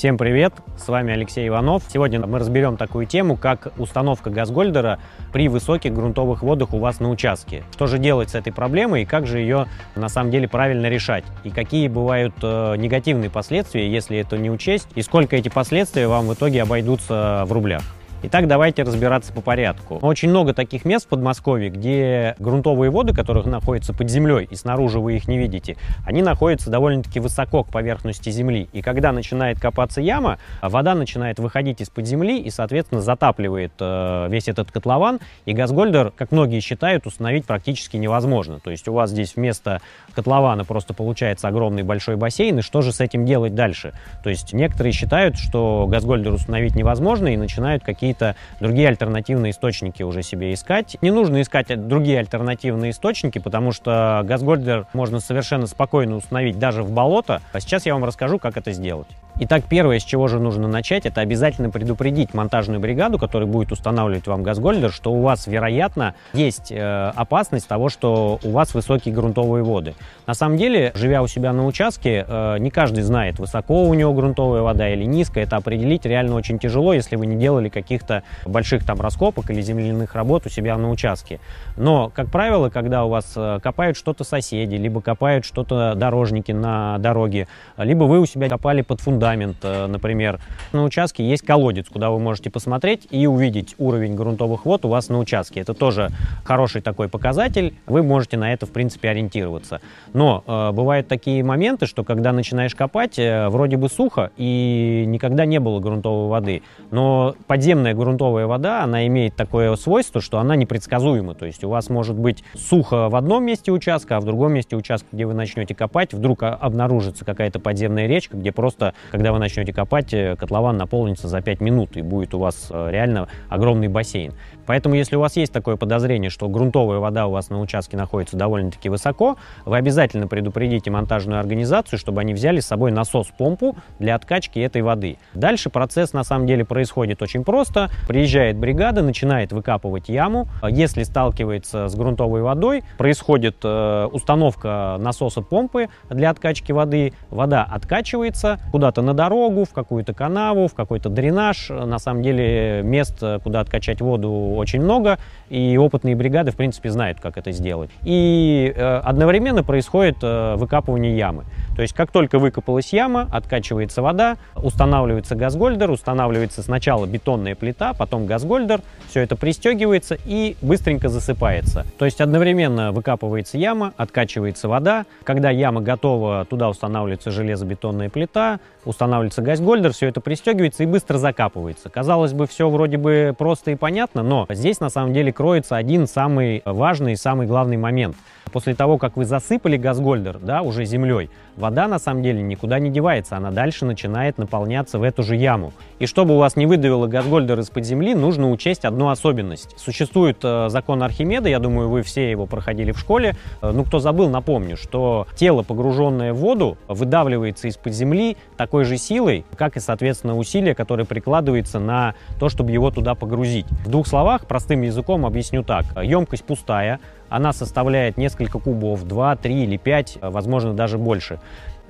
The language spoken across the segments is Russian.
Всем привет, с вами Алексей Иванов. Сегодня мы разберем такую тему, как установка газгольдера при высоких грунтовых водах у вас на участке. Что же делать с этой проблемой и как же ее на самом деле правильно решать? И какие бывают э, негативные последствия, если это не учесть? И сколько эти последствия вам в итоге обойдутся в рублях? Итак, давайте разбираться по порядку. Очень много таких мест в Подмосковье, где грунтовые воды, которые находятся под землей, и снаружи вы их не видите, они находятся довольно-таки высоко к поверхности земли. И когда начинает копаться яма, вода начинает выходить из-под земли и, соответственно, затапливает э, весь этот котлован. И газгольдер, как многие считают, установить практически невозможно. То есть у вас здесь вместо котлована просто получается огромный большой бассейн. И что же с этим делать дальше? То есть некоторые считают, что газгольдер установить невозможно и начинают какие какие-то другие альтернативные источники уже себе искать. Не нужно искать другие альтернативные источники, потому что газгольдер можно совершенно спокойно установить даже в болото. А сейчас я вам расскажу, как это сделать. Итак, первое, с чего же нужно начать, это обязательно предупредить монтажную бригаду, которая будет устанавливать вам газгольдер, что у вас, вероятно, есть э, опасность того, что у вас высокие грунтовые воды. На самом деле, живя у себя на участке, э, не каждый знает, высоко у него грунтовая вода или низко. Это определить реально очень тяжело, если вы не делали каких-то больших там раскопок или земляных работ у себя на участке. Но, как правило, когда у вас э, копают что-то соседи, либо копают что-то дорожники на дороге, либо вы у себя копали под фундамент, фундамент, э, например. На участке есть колодец, куда вы можете посмотреть и увидеть уровень грунтовых вод у вас на участке. Это тоже хороший такой показатель, вы можете на это, в принципе, ориентироваться. Но э, бывают такие моменты, что когда начинаешь копать, э, вроде бы сухо и никогда не было грунтовой воды. Но подземная грунтовая вода, она имеет такое свойство, что она непредсказуема. То есть у вас может быть сухо в одном месте участка, а в другом месте участка, где вы начнете копать, вдруг обнаружится какая-то подземная речка, где просто когда вы начнете копать, э, котлован наполнится за 5 минут, и будет у вас э, реально огромный бассейн. Поэтому, если у вас есть такое подозрение, что грунтовая вода у вас на участке находится довольно-таки высоко, вы обязательно предупредите монтажную организацию, чтобы они взяли с собой насос-помпу для откачки этой воды. Дальше процесс на самом деле происходит очень просто. Приезжает бригада, начинает выкапывать яму. Если сталкивается с грунтовой водой, происходит э, установка насоса-помпы для откачки воды. Вода откачивается куда-то на дорогу, в какую-то канаву, в какой-то дренаж. На самом деле мест, куда откачать воду, очень много, и опытные бригады, в принципе, знают, как это сделать. И э, одновременно происходит э, выкапывание ямы. То есть, как только выкопалась яма, откачивается вода, устанавливается газгольдер, устанавливается сначала бетонная плита, потом газгольдер, все это пристегивается и быстренько засыпается. То есть, одновременно выкапывается яма, откачивается вода. Когда яма готова, туда устанавливается железобетонная плита, устанавливается газгольдер, все это пристегивается и быстро закапывается. Казалось бы, все вроде бы просто и понятно, но здесь на самом деле кроется один самый важный и самый главный момент – После того, как вы засыпали газгольдер, да, уже землей, вода на самом деле никуда не девается, она дальше начинает наполняться в эту же яму. И чтобы у вас не выдавило газгольдер из-под земли, нужно учесть одну особенность. Существует э, закон Архимеда, я думаю, вы все его проходили в школе. Э, ну, кто забыл, напомню, что тело, погруженное в воду, выдавливается из-под земли такой же силой, как и, соответственно, усилие, которое прикладывается на то, чтобы его туда погрузить. В двух словах, простым языком объясню так. Емкость пустая, она составляет несколько кубов, 2, 3 или 5, возможно, даже больше.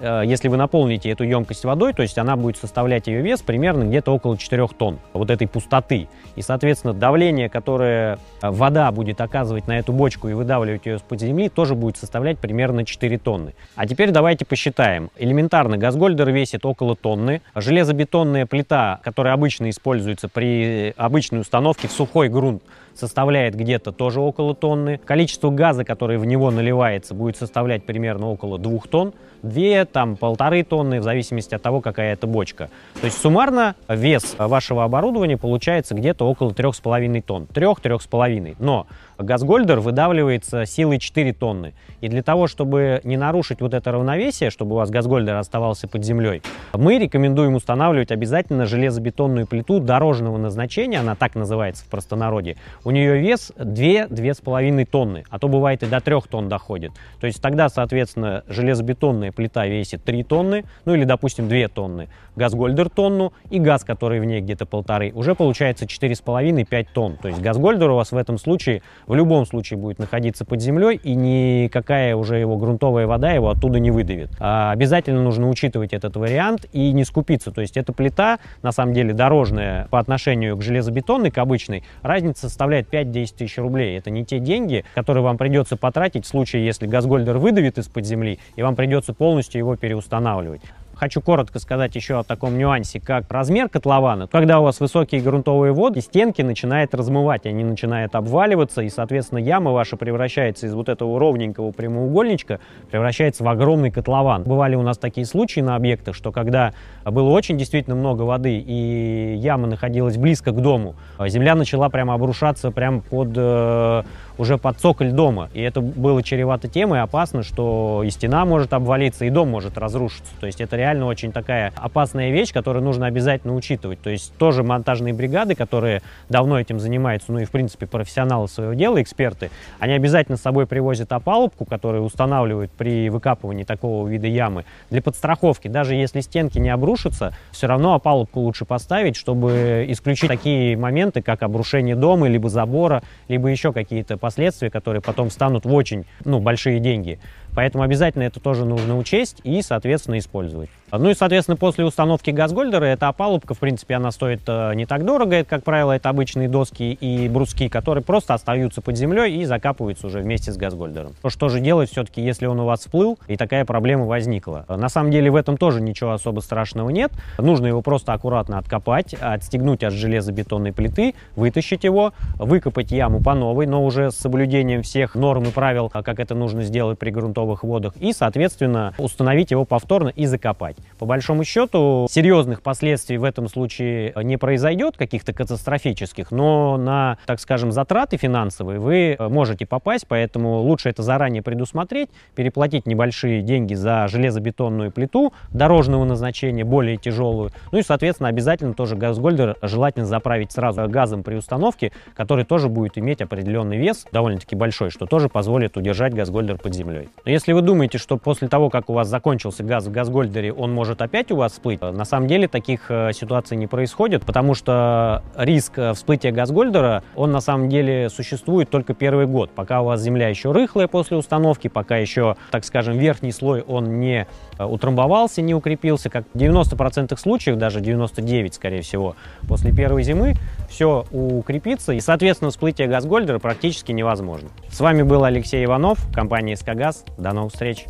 Э, если вы наполните эту емкость водой, то есть она будет составлять ее вес примерно где-то около 4 тонн, вот этой пустоты. И, соответственно, давление, которое э, вода будет оказывать на эту бочку и выдавливать ее из-под земли, тоже будет составлять примерно 4 тонны. А теперь давайте посчитаем. Элементарно газгольдер весит около тонны. Железобетонная плита, которая обычно используется при обычной установке в сухой грунт, составляет где-то тоже около тонны. Количество газа, которое в него наливается, будет составлять примерно около 2 тонн. 2, там полторы тонны, в зависимости от того, какая это бочка. То есть суммарно вес вашего оборудования получается где-то около 3,5 тонн. 3-3,5. Но газгольдер выдавливается силой 4 тонны. И для того, чтобы не нарушить вот это равновесие, чтобы у вас газгольдер оставался под землей, мы рекомендуем устанавливать обязательно железобетонную плиту дорожного назначения, она так называется в простонародье. У нее вес 2-2,5 тонны, а то бывает и до 3 тонн доходит. То есть тогда, соответственно, железобетонная плита весит 3 тонны, ну или, допустим, 2 тонны, газгольдер тонну и газ, который в ней где-то полторы, уже получается 4,5-5 тонн. То есть газгольдер у вас в этом случае в любом случае будет находиться под землей, и никакая уже его грунтовая вода его оттуда не выдавит. А обязательно нужно учитывать этот вариант и не скупиться. То есть эта плита, на самом деле, дорожная по отношению к железобетонной, к обычной, разница составляет 5-10 тысяч рублей. Это не те деньги, которые вам придется потратить в случае, если газгольдер выдавит из-под земли, и вам придется полностью его переустанавливать. Хочу коротко сказать еще о таком нюансе, как размер котлована. Когда у вас высокие грунтовые воды, стенки начинают размывать, они начинают обваливаться, и, соответственно, яма ваша превращается из вот этого ровненького прямоугольничка, превращается в огромный котлован. Бывали у нас такие случаи на объектах, что когда было очень действительно много воды, и яма находилась близко к дому, земля начала прямо обрушаться прямо под э, уже под цоколь дома. И это было чревато тем и опасно, что и стена может обвалиться, и дом может разрушиться. То есть это реально очень такая опасная вещь, которую нужно обязательно учитывать. То есть тоже монтажные бригады, которые давно этим занимаются, ну и в принципе профессионалы своего дела, эксперты, они обязательно с собой привозят опалубку, которую устанавливают при выкапывании такого вида ямы для подстраховки. Даже если стенки не обрушатся, все равно опалубку лучше поставить, чтобы исключить такие моменты, как обрушение дома, либо забора, либо еще какие-то последствия, которые потом станут в очень ну, большие деньги. Поэтому обязательно это тоже нужно учесть и, соответственно, использовать. Ну и, соответственно, после установки газгольдера эта опалубка, в принципе, она стоит э, не так дорого. Как правило, это обычные доски и бруски, которые просто остаются под землей и закапываются уже вместе с газгольдером. Что же делать все-таки, если он у вас всплыл и такая проблема возникла? На самом деле в этом тоже ничего особо страшного нет. Нужно его просто аккуратно откопать, отстегнуть от железобетонной плиты, вытащить его, выкопать яму по новой, но уже с соблюдением всех норм и правил, как это нужно сделать при грунтовых водах, и, соответственно, установить его повторно и закопать. По большому счету, серьезных последствий в этом случае не произойдет, каких-то катастрофических, но на, так скажем, затраты финансовые вы можете попасть, поэтому лучше это заранее предусмотреть, переплатить небольшие деньги за железобетонную плиту дорожного назначения, более тяжелую, ну и, соответственно, обязательно тоже газгольдер желательно заправить сразу газом при установке, который тоже будет иметь определенный вес, довольно-таки большой, что тоже позволит удержать газгольдер под землей. Но если вы думаете, что после того, как у вас закончился газ в газгольдере, он может опять у вас всплыть. На самом деле таких э, ситуаций не происходит, потому что риск э, всплытия газгольдера, он на самом деле существует только первый год, пока у вас земля еще рыхлая после установки, пока еще, так скажем, верхний слой он не э, утрамбовался, не укрепился, как в 90% случаев, даже 99, скорее всего, после первой зимы все укрепится, и, соответственно, всплытие газгольдера практически невозможно. С вами был Алексей Иванов, компания «Скагаз». До новых встреч!